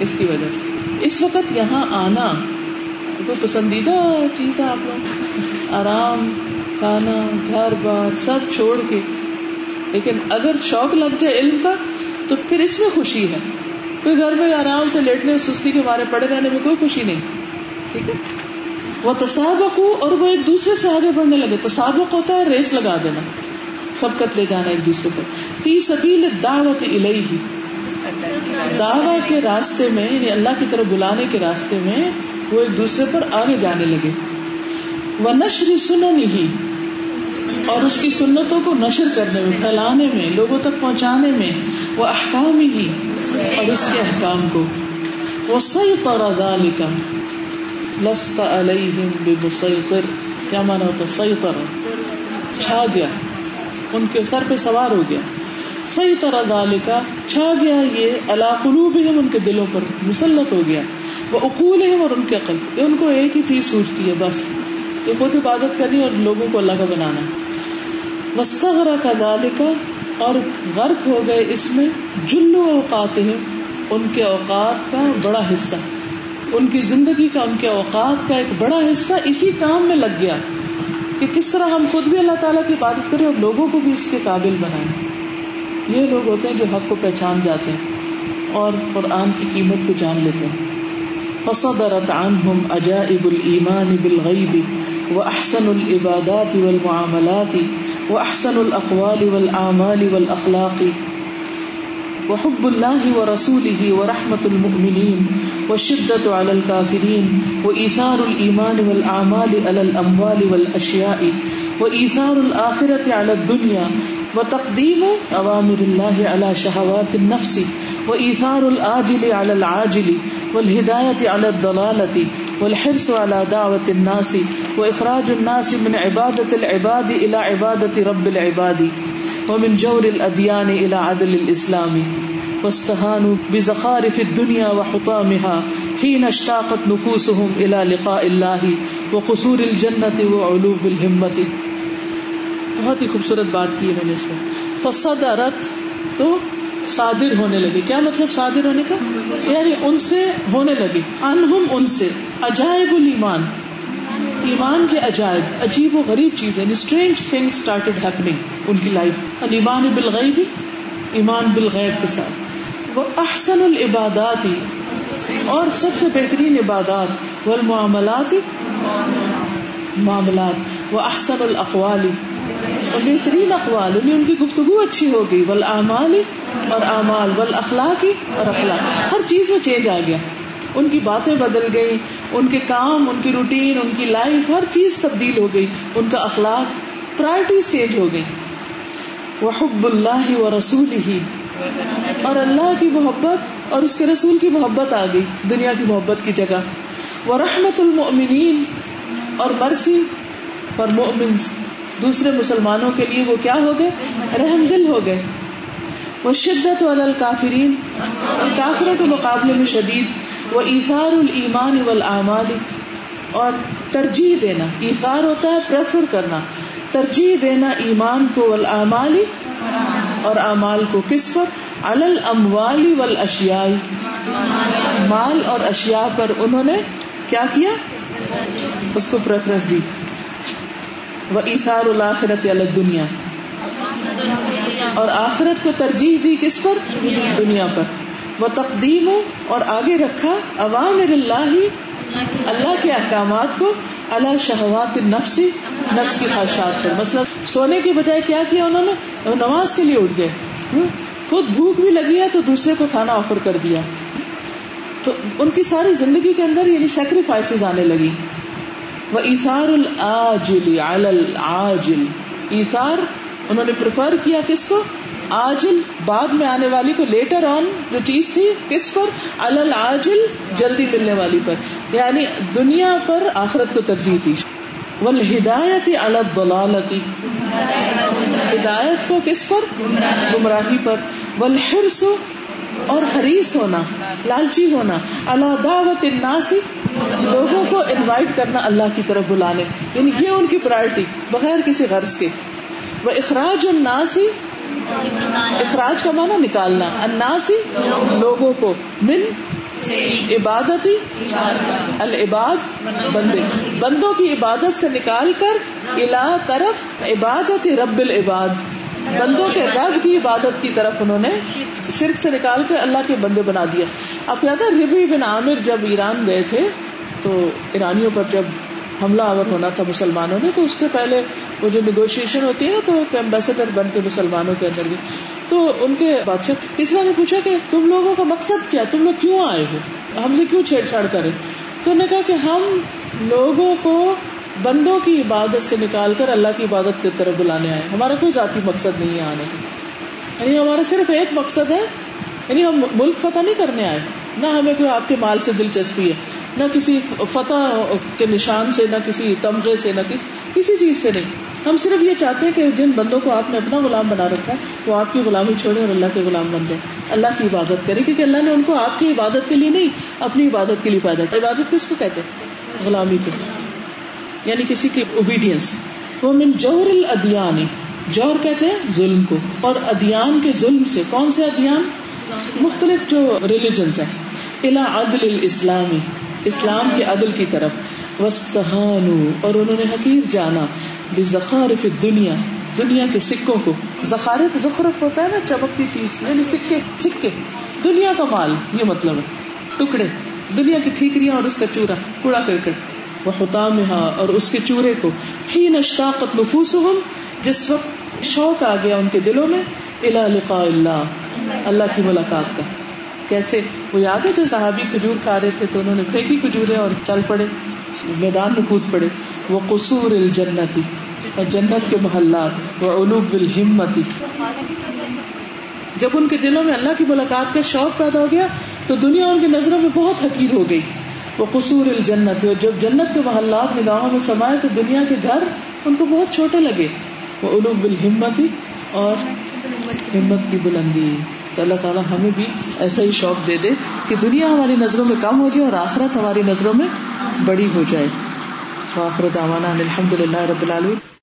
Speaker 1: اس کی وجہ سے۔ اس وقت یہاں آنا، کوئی پسندیدہ چیز ہے آپ لوگ آرام، کھانا، گھر، بار، سب چھوڑ کے۔ لیکن اگر شوق لگ جائے علم کا، تو پھر اس میں خوشی ہے۔ کوئی گھر میں آرام سے لیٹنے سستی کے مارے پڑے رہنے میں کوئی خوشی نہیں۔ ٹھیک ہے؟ وہ تصابق اور وہ ایک دوسرے سے آگے بڑھنے لگے۔ تصابق ہوتا ہے ریس لگا دینا، سبقت لے جانا ایک دوسرے پر۔ فی سبیل دعوت الہی دعوی کے راستے میں یعنی اللہ کی طرف بلانے کے راستے میں، وہ ایک دوسرے پر آگے جانے لگے۔ وہ نشر سنن ہی اور اس کی سنتوں کو نشر کرنے میں، پھیلانے میں، لوگوں تک پہنچانے میں، وہ احکام ہی اور اس کے احکام کو۔ وہ سی طور کا لست علیہم بمسیطر کیا مانا ہوتا سی طرح چھا گیا۔ ان کے سر پہ سوار ہو گیا۔ صحیح طرح کا چھا گیا یہ اللہ قلوب ان کے دلوں پر مسلط ہو گیا۔ وہ اقول ہے اور ان کے عقل۔ یہ ان کو ایک ہی چیز سوچتی ہے، بس۔ یہ خود عبادت کرنی اور لوگوں کو اللہ کا بنانا وسطرا کا دال کا اور غرق ہو گئے اس میں جلو اوقات ہیں ان کے اوقات کا بڑا حصہ۔ ان کی زندگی کا، ان کے اوقات کا ایک بڑا حصہ اسی کام میں لگ گیا کہ کس طرح ہم خود بھی اللہ تعالیٰ کی عبادت کریں اور لوگوں کو بھی اس کے قابل بنائیں۔ یہ لوگ ہوتے ہیں جو حق کو پہچان جاتے ہیں اور قرآن کی قیمت کو جان لیتے ہیں۔ فصدرت عنهم عجائب الایمان بالغیب واحسن العبادات والمعاملات واحسن الاقوال والاعمال والاخلاق وحب الله ورسوله ورحمة المؤمنين والشدة على الكافرين وإيثار الإيمان والأعمال على الأموال والأشياء وإيثار الآخرة على الدنيا وتقديم أوامر الله على شهوات النفس وإيثار الآجل على العاجل والهداية على الضلالة والحرص على دعوة الناس وإخراج الناس من عبادة العباد إلى عبادة رب العباد ومن جور الأديان إلى عدل الإسلام واستهانوا بزخارف الدنيا وحطامها حين اشتاقت نفوسهم إلى لقاء الله وقصور الجنة وعلوب الهمة بہت ہی خوبصورت بات کی انہوں نے اس میں۔ فصدرت تو صادر ہونے لگے۔ کیا مطلب صادر ہونے کا؟ یعنی ان سے ہونے لگے۔ انہم ان سے۔ عجائب الایمان۔ ایمان کے عجائب۔ عجیب و غریب چیز اسٹرینج تھنگ اسٹارٹیڈ ہیپنگ ان کی لائف المان بالغیب، ایمان بالغیب کے ساتھ۔ وہ احسن العبادات اور سب سے بہترین عبادات۔ والمعاملات، معاملات۔ وہ احسن الاقوال۔ اور بہترین اقوال یعنی ان کی گفتگو اچھی ہو گئی ول اعمال اور اعمال ول اخلاقی اور اخلاق، ہر چیز میں چینج آ گیا۔ ان کی باتیں بدل گئی ان کے کام، ان کی روٹین ان کی لائف ہر چیز تبدیل ہو گئی، ان کا اخلاق پرائرٹیز چینج ہو گئی وہ حب اللہ و رسول ہی اور اللہ کی محبت اور اس کے رسول کی محبت آ گئی، دنیا کی محبت کی جگہ۔ وہ رحمت المؤمنین اور مرسی اور مومنس دوسرے مسلمانوں کے لیے وہ کیا ہو گئے؟ رحم دل ہو گئے۔ وہ شدت والا کافرین کافروں کے مقابلے میں شدید۔ وہ ایثار المان والآمال اور ترجیح دینا۔ ایثار ہوتا ہے پریفر کرنا۔ ترجیح دینا ایمان کو والآمال اور اعمال کو کس پر؟ الل اموالی ول مال اور اشیاء پر انہوں نے کیا کیا؟ اس کو پریفرنس دی۔ وہ ایسار الآخرت الگ دنیا اور آخرت کو ترجیح دی کس پر؟ دنیا پر۔ وہ تقدیم اور آگے رکھا عوام اللہ اللہ کے احکامات کو۔ اللہ شہوات نفسی نفس کی خواہشات پر۔ مثلاً سونے کے بجائے کیا کیا انہوں نے؟ نماز کے لیے اٹھ گئے۔ خود بھوک بھی لگی ہے تو دوسرے کو کھانا آفر کر دیا۔ تو ان کی ساری زندگی کے اندر یعنی سیکریفائس آنے لگی۔ وہ ایسار الجل العاجل ایسار انہوں نے پریفر کیا کس کو؟ آجل، بعد میں آنے والی کو لیٹر آن جو چیز تھی، کس پر؟ العاجل، جلدی ملنے والی پر یعنی دنیا پر، آخرت کو ترجیح تھی ول ہدایت الدلالتی ہدایت کو کس پر؟ گمراہی پر۔ ولحرس اور حریص ہونا، لالچی ہونا اللہ دعوت الناسی لوگوں کو انوائٹ کرنا اللہ کی طرف بلانے یعنی یہ ان کی پرائرٹی بغیر کسی غرض کے۔ وہ اخراج الناسی اخراج کا معنی نکالنا اناسی لوگوں کو، من عبادتی، العباد، بندے۔ بندوں کی عبادت سے نکال کر الا طرف عبادت رب العباد۔ بندوں کے رب کی عبادت کی طرف انہوں نے شرک سے نکال کے اللہ کے بندے بنا دیا آپ یاد ہے ربی بن عامر جب ایران گئے تھے تو ایرانیوں پر جب حملہ آور ہونا تھا مسلمانوں نے، تو اس سے پہلے وہ جو نیگوشیشن ہوتی ہے نا، تو ایک ایمبیسڈر بن کے مسلمانوں کے اندر بھی۔ تو ان کے بادشاہ، کس نے پوچھا کہ تم لوگوں کا مقصد کیا؟ تم لوگ کیوں آئے ہو؟ ہم سے کیوں چھیڑ چھاڑ کرے تو انہوں نے کہا کہ ہم لوگوں کو بندوں کی عبادت سے نکال کر اللہ کی عبادت کی طرف بلانے آئے۔ ہمارا کوئی ذاتی مقصد نہیں ہے آنے کا۔ یعنی ہمارا صرف ایک مقصد ہے یعنی ہم ملک فتح نہیں کرنے آئے۔ نہ ہمیں کوئی آپ کے مال سے دلچسپی ہے، نہ کسی فتح کے نشان سے، نہ کسی تمغے سے، نہ کسی کسی چیز سے نہیں۔ ہم صرف یہ چاہتے ہیں کہ جن بندوں کو آپ نے اپنا غلام بنا رکھا ہے، وہ آپ کی غلامی چھوڑے اور اللہ کے غلام بن جائے اللہ کی عبادت کرے کیونکہ اللہ نے ان کو آپ کی عبادت کے لیے نہیں، اپنی عبادت کے لیے پیدا عبادت کس کو کہتے ہیں؟ غلامی کو یعنی کسی کی اوبیڈینس وہ من جوہر الادیانی جوہر کہتے ہیں ظلم کو. اور ادیان کے ظلم سے کون سے ادیان؟ مختلف جو ریلیجنس ہیں. الا عدل الاسلامی اسلام کے عدل کی طرف. وسطان اور انہوں نے حقیر جانا. بے دنیا دنیا کے سکوں کو. زخارے تو زخرف ہوتا ہے نا، چمکتی چیز. یعنی سکے سکے. دنیا کا مال. یہ مطلب ہے. ٹکڑے. دنیا کی ٹھیکریاں اور اس کا چورا. کوڑا کرکٹ. وہ حتام اور اس کے چورے کو ہی نشتاقت نفوس جس وقت شوق آ گیا ان کے دلوں میں الا لقاء اللہ۔ اللہ کی ملاقات کا۔ کیسے؟ وہ یاد ہے جو صحابی کھجور کھا رہے تھے تو انہوں نے پھینکی کھجورے اور چل پڑے، میدان میں کود پڑے۔ وہ قصور الجنتی، اور جنت کے محلات، وہ علوب الہمتی۔ جب ان کے دلوں میں اللہ کی ملاقات کا شوق پیدا ہو گیا، تو دنیا ان کی نظروں میں بہت حقیر ہو گئی۔ وہ قصور الجنت اور جب جنت کے محلات نگاہوں میں سمائے تو دنیا کے گھر ان کو بہت چھوٹے لگے۔ وہ علوب الہمتی اور ہمت کی بلندی۔ تو اللہ تعالیٰ ہمیں بھی ایسا ہی شوق دے دے کہ دنیا ہماری نظروں میں کم ہو جائے اور آخرت ہماری نظروں میں بڑی ہو جائے۔ تو آخرت الحمد للہ رب العالمین۔